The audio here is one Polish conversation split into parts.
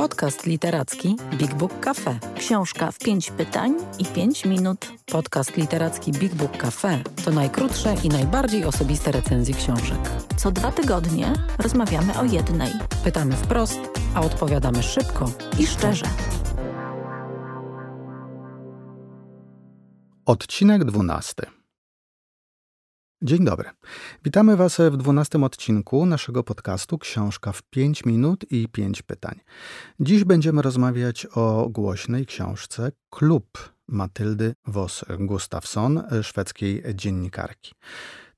Podcast literacki Big Book Cafe. Książka w pięć pytań i pięć minut. Podcast literacki Big Book Cafe to najkrótsze i najbardziej osobiste recenzje książek. Co dwa tygodnie rozmawiamy o jednej. Pytamy wprost, a odpowiadamy szybko I szczerze. Odcinek 12. Dzień dobry. Witamy Was w dwunastym odcinku naszego podcastu Książka w 5 minut i 5 pytań. Dziś będziemy rozmawiać o głośnej książce Klub Matyldy Vos Gustafsson, szwedzkiej dziennikarki.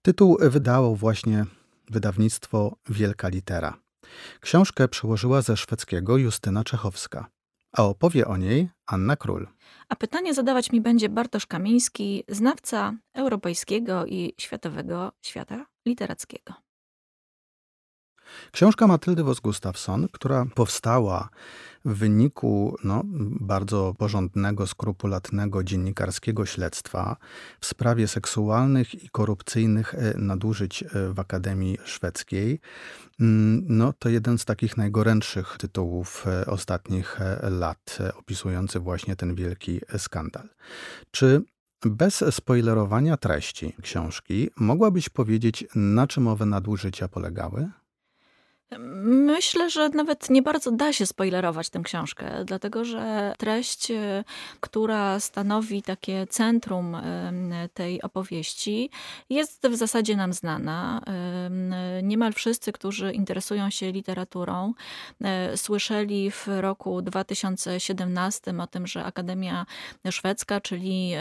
Tytuł wydało właśnie wydawnictwo Wielka Litera. Książkę przełożyła ze szwedzkiego Justyna Czechowska, a opowie o niej Anna Król. A pytanie zadawać mi będzie Bartosz Kamiński, znawca europejskiego i światowego świata literackiego. Książka Matyldy Vos Gustafsson, która powstała w wyniku no, bardzo porządnego, skrupulatnego dziennikarskiego śledztwa w sprawie seksualnych i korupcyjnych e, nadużyć e, w Akademii Szwedzkiej, mm, no, to jeden z takich najgorętszych tytułów e, ostatnich lat, opisujący właśnie ten wielki skandal. Czy bez spoilerowania treści książki mogłabyś powiedzieć, na czym owe nadużycia polegały? Myślę, że nawet nie bardzo da się spoilerować tę książkę, dlatego że treść, e, która stanowi takie centrum tej opowieści, jest w zasadzie nam znana. Niemal wszyscy, którzy interesują się literaturą, słyszeli w roku 2017 o tym, że Akademia Szwedzka, czyli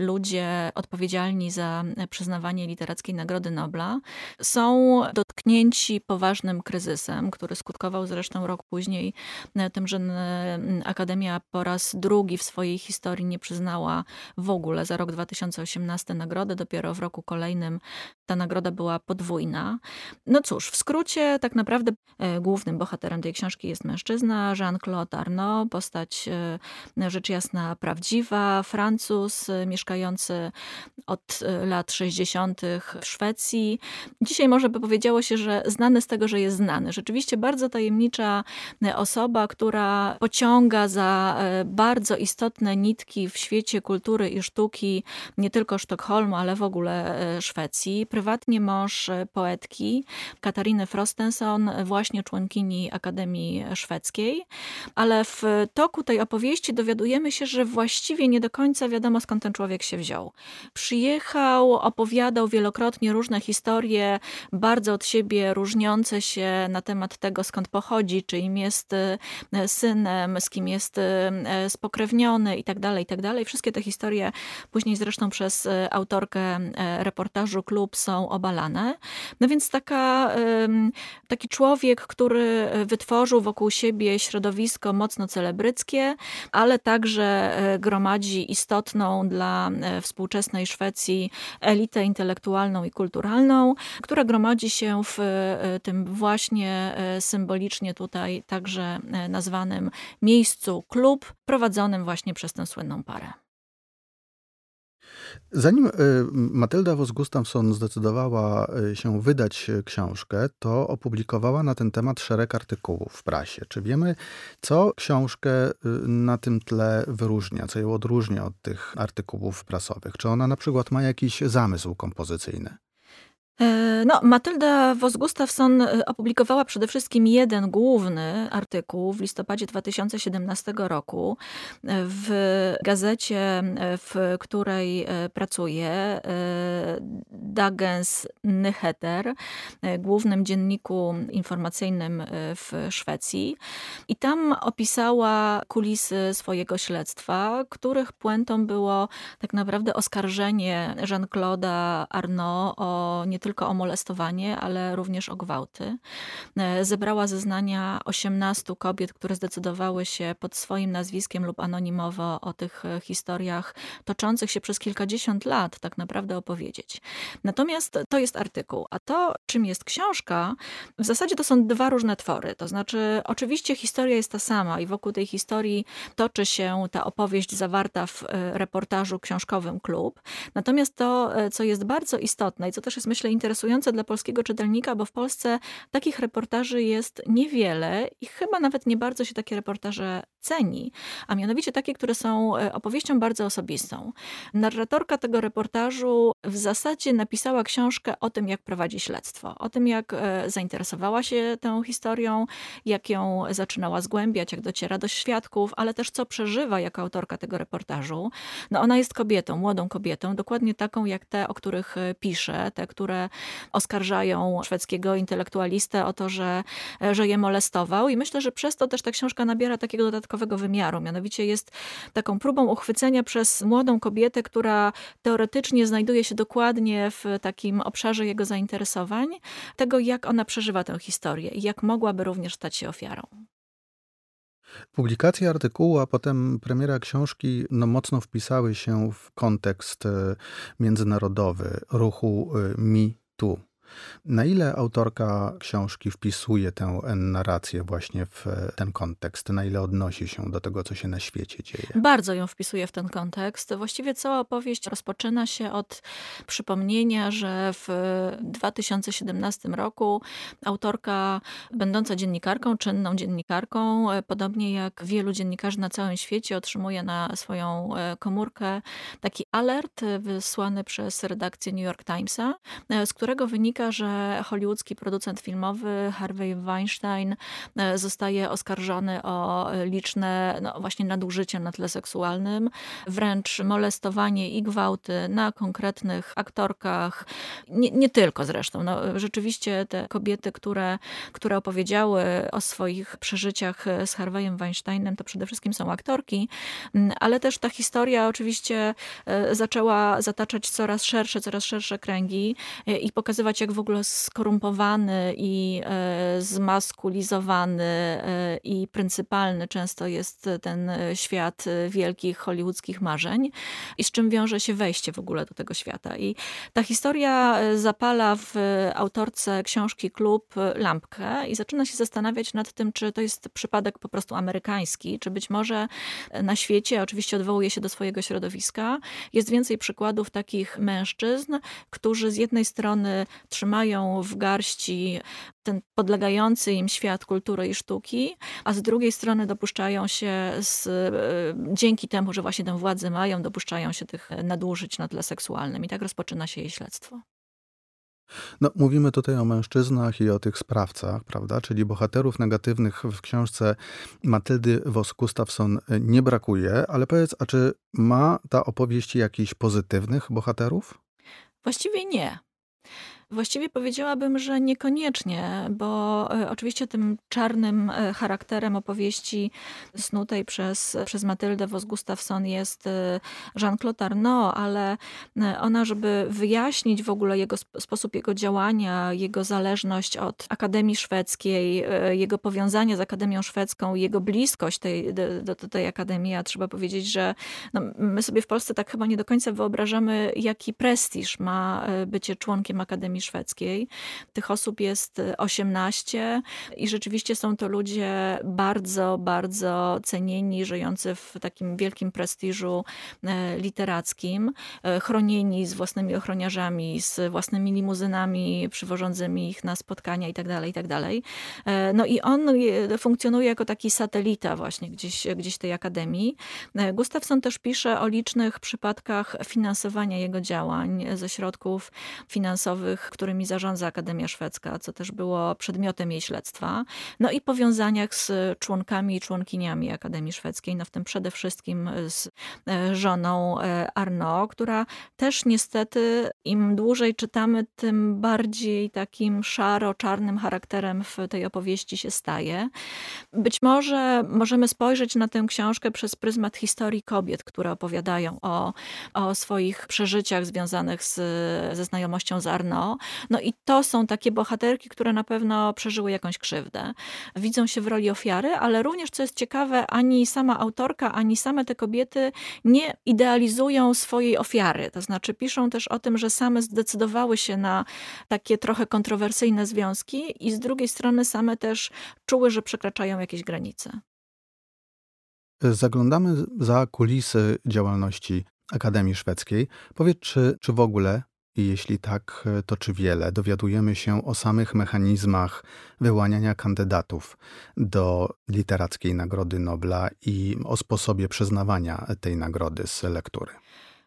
ludzie odpowiedzialni za przyznawanie literackiej Nagrody Nobla, są dotknięci poważnym kryzysem, który skutkował zresztą rok później e, tym, że Akademia po raz drugi w swojej historii nie przyznała w ogóle za rok 2018 nagrody. Dopiero w roku kolejnym ta nagroda była podwójna. No cóż, w skrócie tak naprawdę e, głównym bohaterem tej książki jest mężczyzna Jean-Claude Arnaud, postać e, rzecz jasna prawdziwa, Francuz mieszkający od lat 60. w Szwecji. Dzisiaj może by powiedziało się, że znany z tego, że jest znany. Rzeczywiście bardzo tajemnicza e, osoba, która pociąga za e, bardzo istotne nitki w świecie kultury i sztuki, nie tylko Sztokholmu, ale w ogóle e, Szwecji. Prywatnie mąż poetki Katariny Frostenson, właśnie członkini Akademii Szwedzkiej, ale w toku tej opowieści dowiadujemy się, że właściwie nie do końca wiadomo skąd ten człowiek się wziął. Przyjechał, opowiadał wielokrotnie różne historie, bardzo od siebie różniące się na temat tego, skąd pochodzi, czy im jest e, synem, z kim jest e, spokrewniony i tak dalej, tak dalej. Wszystkie te historie później zresztą przez autorkę reportażu Klub są obalane. No więc taka, taki człowiek, który wytworzył wokół siebie środowisko mocno celebryckie, ale także gromadzi istotną dla współczesnej Szwecji elitę intelektualną i kulturalną, która gromadzi się w tym właśnie właśnie e, symbolicznie tutaj także e, nazwanym miejscu klub, prowadzonym właśnie przez tę słynną parę. Zanim e, Matylda Vos Gustafsson zdecydowała się wydać książkę, to opublikowała na ten temat szereg artykułów w prasie. Czy wiemy, co książkę na tym tle wyróżnia, co ją odróżnia od tych artykułów prasowych? Czy ona na przykład ma jakiś zamysł kompozycyjny? E, no, Matylda Vos-Gustafsson e, opublikowała przede wszystkim jeden główny artykuł w listopadzie 2017 roku e, w gazecie, w której pracuje, Dagens Nyheter, głównym dzienniku informacyjnym w Szwecji. I tam opisała kulisy swojego śledztwa, których puentą było tak naprawdę oskarżenie Jean-Claude'a Arnaud o nie tylko o molestowanie, ale również o gwałty. E, zebrała zeznania 18 kobiet, które zdecydowały się pod swoim nazwiskiem lub anonimowo o tych e, historiach toczących się przez kilkadziesiąt lat tak naprawdę opowiedzieć. Natomiast to jest artykuł, a to, czym jest książka, w zasadzie to są dwa różne twory. To znaczy, oczywiście historia jest ta sama i wokół tej historii toczy się ta opowieść zawarta w e, reportażu książkowym Klub. Natomiast to, co jest bardzo istotne i co też jest myślę interesujące dla polskiego czytelnika, bo w Polsce takich reportaży jest niewiele i chyba nawet nie bardzo się takie reportaże ceni, a mianowicie takie, które są e, opowieścią bardzo osobistą. Narratorka tego reportażu w zasadzie napisała książkę o tym, jak prowadzi śledztwo, o tym, jak e, zainteresowała się tą historią, jak ją zaczynała zgłębiać, jak dociera do świadków, ale też co przeżywa jako autorka tego reportażu. No ona jest kobietą, młodą kobietą, dokładnie taką jak te, o których e, pisze, te, które oskarżają szwedzkiego intelektualistę o to, że, że je molestował i myślę, że przez to też ta książka nabiera takiego dodatkowego dodatkowego wymiaru. Mianowicie jest taką próbą uchwycenia przez młodą kobietę, która teoretycznie znajduje się dokładnie w takim obszarze jego zainteresowań, tego jak ona przeżywa tę historię i jak mogłaby również stać się ofiarą. Publikacja artykułu, a potem premiera książki no, mocno wpisały się w kontekst e, międzynarodowy ruchu e, Too. Na ile autorka książki wpisuje tę narrację właśnie w ten kontekst? Na ile odnosi się do tego, co się na świecie dzieje? Bardzo ją wpisuje w ten kontekst. Właściwie cała opowieść rozpoczyna się od przypomnienia, że w 2017 roku autorka, będąca dziennikarką, czynną dziennikarką, podobnie jak wielu dziennikarzy na całym świecie, otrzymuje na swoją e, komórkę taki alert wysłany przez redakcję New York Timesa, e, z którego wynika, wynika, że hollywoodzki producent filmowy Harvey Weinstein e, zostaje oskarżony o liczne no właśnie nadużycia na tle seksualnym, wręcz molestowanie i gwałty na konkretnych aktorkach, nie, nie tylko zresztą. No, rzeczywiście te kobiety, które, które opowiedziały o swoich przeżyciach z Harveyem Weinsteinem, to przede wszystkim są aktorki, ale też ta historia oczywiście e, zaczęła zataczać coraz szersze, coraz szersze kręgi e, i pokazywać, jak w ogóle skorumpowany i e, zmaskulizowany e, i pryncypalny często jest ten świat wielkich hollywoodzkich marzeń i z czym wiąże się wejście w ogóle do tego świata. I ta historia e, zapala w autorce książki Klub lampkę i zaczyna się zastanawiać nad tym, czy to jest przypadek po prostu amerykański, czy być może na świecie, oczywiście odwołuje się do swojego środowiska, jest więcej przykładów takich mężczyzn, którzy z jednej strony trzymają w garści ten podlegający im świat kultury i sztuki, a z drugiej strony dopuszczają się z, e, dzięki temu, że właśnie tę władzę mają, dopuszczają się tych nadużyć na tle seksualnym. I tak rozpoczyna się jej śledztwo. No, mówimy tutaj o mężczyznach i o tych sprawcach, prawda? Czyli bohaterów negatywnych w książce Matyldy Vos-Gustafsson nie brakuje, ale powiedz, a czy ma ta opowieść jakichś pozytywnych bohaterów? Właściwie nie. Właściwie powiedziałabym, że niekoniecznie, bo e, oczywiście tym czarnym e, charakterem opowieści snutej przez, przez Matyldę Vos-Gustafsson jest e, Jean-Claude Arnaud, ale ona, żeby wyjaśnić w ogóle jego sposób jego działania, jego zależność od Akademii Szwedzkiej, jego powiązanie z Akademią Szwedzką, jego bliskość tej, do, do tej Akademii, a trzeba powiedzieć, że no, my sobie w Polsce tak chyba nie do końca wyobrażamy, jaki prestiż ma bycie członkiem Akademii Akademii Szwedzkiej. Tych osób jest 18 i rzeczywiście są to ludzie bardzo, bardzo cenieni, żyjący w takim wielkim prestiżu e, literackim, e, chronieni z własnymi ochroniarzami, z własnymi limuzynami przywożącymi ich na spotkania itd., tak itd. Tak no i on funkcjonuje jako taki satelita właśnie gdzieś, gdzieś tej akademii. Gustafsson też pisze o licznych przypadkach finansowania jego działań ze środków finansowych którymi zarządza Akademia Szwedzka, co też było przedmiotem jej śledztwa. No i powiązaniach z członkami i członkiniami Akademii Szwedzkiej, no w tym przede wszystkim z e, żoną e, Arno, która też niestety im dłużej czytamy, tym bardziej takim szaro-czarnym charakterem w tej opowieści się staje. Być może możemy spojrzeć na tę książkę przez pryzmat historii kobiet, które opowiadają o, o swoich przeżyciach związanych z, ze znajomością z Arno, no i to są takie bohaterki, które na pewno przeżyły jakąś krzywdę. Widzą się w roli ofiary, ale również, co jest ciekawe, ani sama autorka, ani same te kobiety nie idealizują swojej ofiary. To znaczy piszą też o tym, że same zdecydowały się na takie trochę kontrowersyjne związki i z drugiej strony same też czuły, że przekraczają jakieś granice. Zaglądamy za kulisy działalności Akademii Szwedzkiej. Powiedz, czy, czy w ogóle I jeśli tak, to czy wiele? Dowiadujemy się o samych mechanizmach wyłaniania kandydatów do Literackiej Nagrody Nobla i o sposobie przyznawania tej nagrody z lektury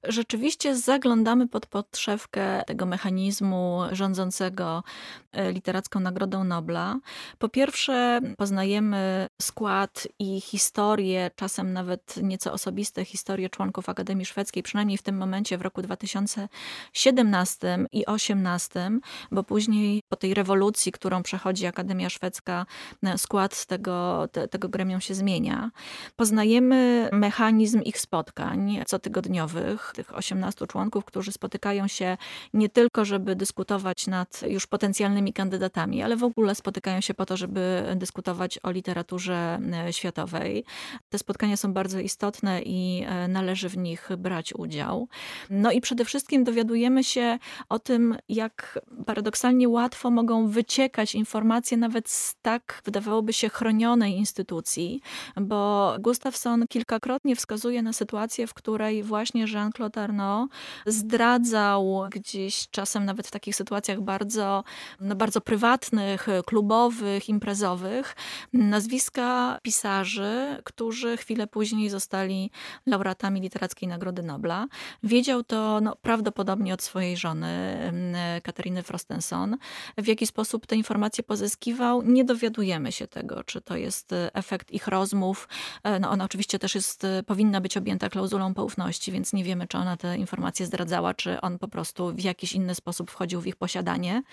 rzeczywiście zaglądamy pod podszewkę tego mechanizmu rządzącego e, Literacką Nagrodą Nobla. Po pierwsze, poznajemy skład i historię, czasem nawet nieco osobiste historie członków Akademii Szwedzkiej, przynajmniej w tym momencie w roku 2017 i 2018, bo później po tej rewolucji, którą przechodzi Akademia Szwedzka, e, skład tego, te, tego gremium się zmienia. Poznajemy mechanizm ich spotkań cotygodniowych, tych 18 członków, którzy spotykają się nie tylko, żeby dyskutować nad już potencjalnymi kandydatami, ale w ogóle spotykają się po to, żeby dyskutować o literaturze e, światowej. Te spotkania są bardzo istotne i e, należy w nich brać udział. No i przede wszystkim dowiadujemy się o tym, jak paradoksalnie łatwo mogą wyciekać informacje nawet z tak, wydawałoby się, chronionej instytucji, bo Gustafsson kilkakrotnie wskazuje na sytuację, w której właśnie Jean Jean-Claude Arnaud zdradzał gdzieś czasem nawet w takich sytuacjach bardzo, no bardzo prywatnych, klubowych, imprezowych nazwiska pisarzy, którzy chwilę później zostali laureatami Literackiej Nagrody Nobla. Wiedział to no, prawdopodobnie od swojej żony Katariny Frostenson. W jaki sposób te informacje pozyskiwał, nie dowiadujemy się tego, czy to jest efekt ich rozmów. E, no, ona oczywiście też jest, powinna być objęta klauzulą poufności, więc nie wiemy, czy ona te informacje zdradzała, czy on po prostu w jakiś inny sposób wchodził w ich posiadanie.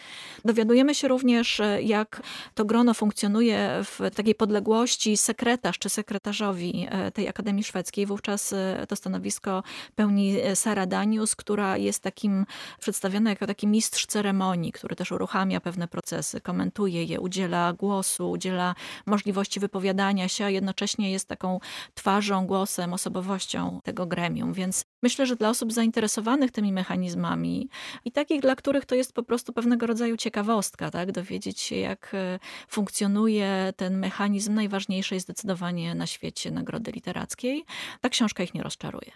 Dowiadujemy się również, jak to grono funkcjonuje w takiej podległości sekretarz czy sekretarzowi e, tej Akademii Szwedzkiej. Wówczas e, to stanowisko pełni e, Sara Danius, która jest takim przedstawiona jako taki mistrz ceremonii, który też uruchamia pewne procesy, komentuje je, udziela głosu, udziela możliwości wypowiadania się, a jednocześnie jest taką twarzą, głosem, osobowością tego gremium. Więc myślę, że dla osób zainteresowanych tymi mechanizmami i takich, dla których to jest po prostu pewnego rodzaju ciekawostka, tak? dowiedzieć się, jak e, funkcjonuje ten mechanizm najważniejszej zdecydowanie na świecie nagrody literackiej, ta książka ich nie rozczaruje.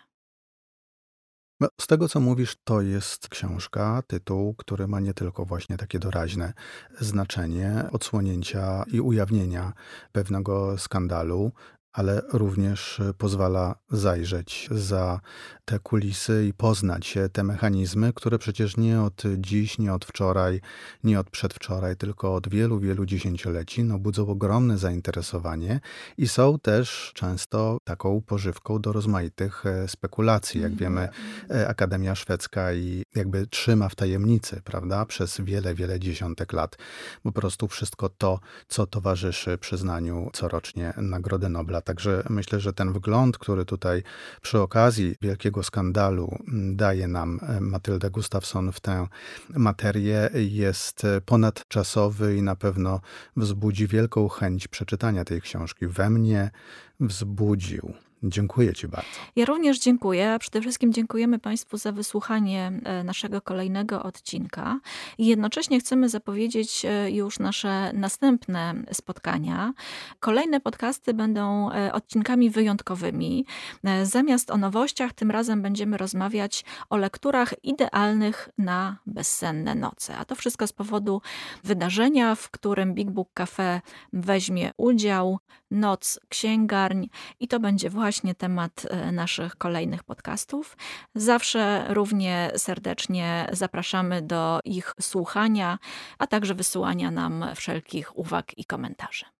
No, z tego, co mówisz, to jest książka, tytuł, który ma nie tylko właśnie takie doraźne znaczenie odsłonięcia i ujawnienia pewnego skandalu, ale również pozwala zajrzeć za te kulisy i poznać te mechanizmy, które przecież nie od dziś, nie od wczoraj, nie od przedwczoraj, tylko od wielu, wielu dziesięcioleci no, budzą ogromne zainteresowanie i są też często taką pożywką do rozmaitych e, spekulacji. Jak wiemy, e, Akademia Szwedzka i jakby trzyma w tajemnicy, prawda, przez wiele, wiele dziesiątek lat po prostu wszystko to, co towarzyszy przyznaniu corocznie Nagrody Nobla. Także myślę, że ten wgląd, który tutaj przy okazji wielkiego skandalu daje nam e, Matylda Gustafsson w tę materię, jest ponadczasowy i na pewno wzbudzi wielką chęć przeczytania tej książki. We mnie wzbudził. Dziękuję Ci bardzo. Ja również dziękuję. Przede wszystkim dziękujemy Państwu za wysłuchanie e, naszego kolejnego odcinka. I jednocześnie chcemy zapowiedzieć e, już nasze następne spotkania. Kolejne podcasty będą e, odcinkami wyjątkowymi. Zamiast o nowościach, tym razem będziemy rozmawiać o lekturach idealnych na bezsenne noce. A to wszystko z powodu wydarzenia, w którym Big Book Cafe weźmie udział. Noc księgarń i to będzie właśnie temat e, naszych kolejnych podcastów. Zawsze równie serdecznie zapraszamy do ich słuchania, a także wysyłania nam wszelkich uwag i komentarzy.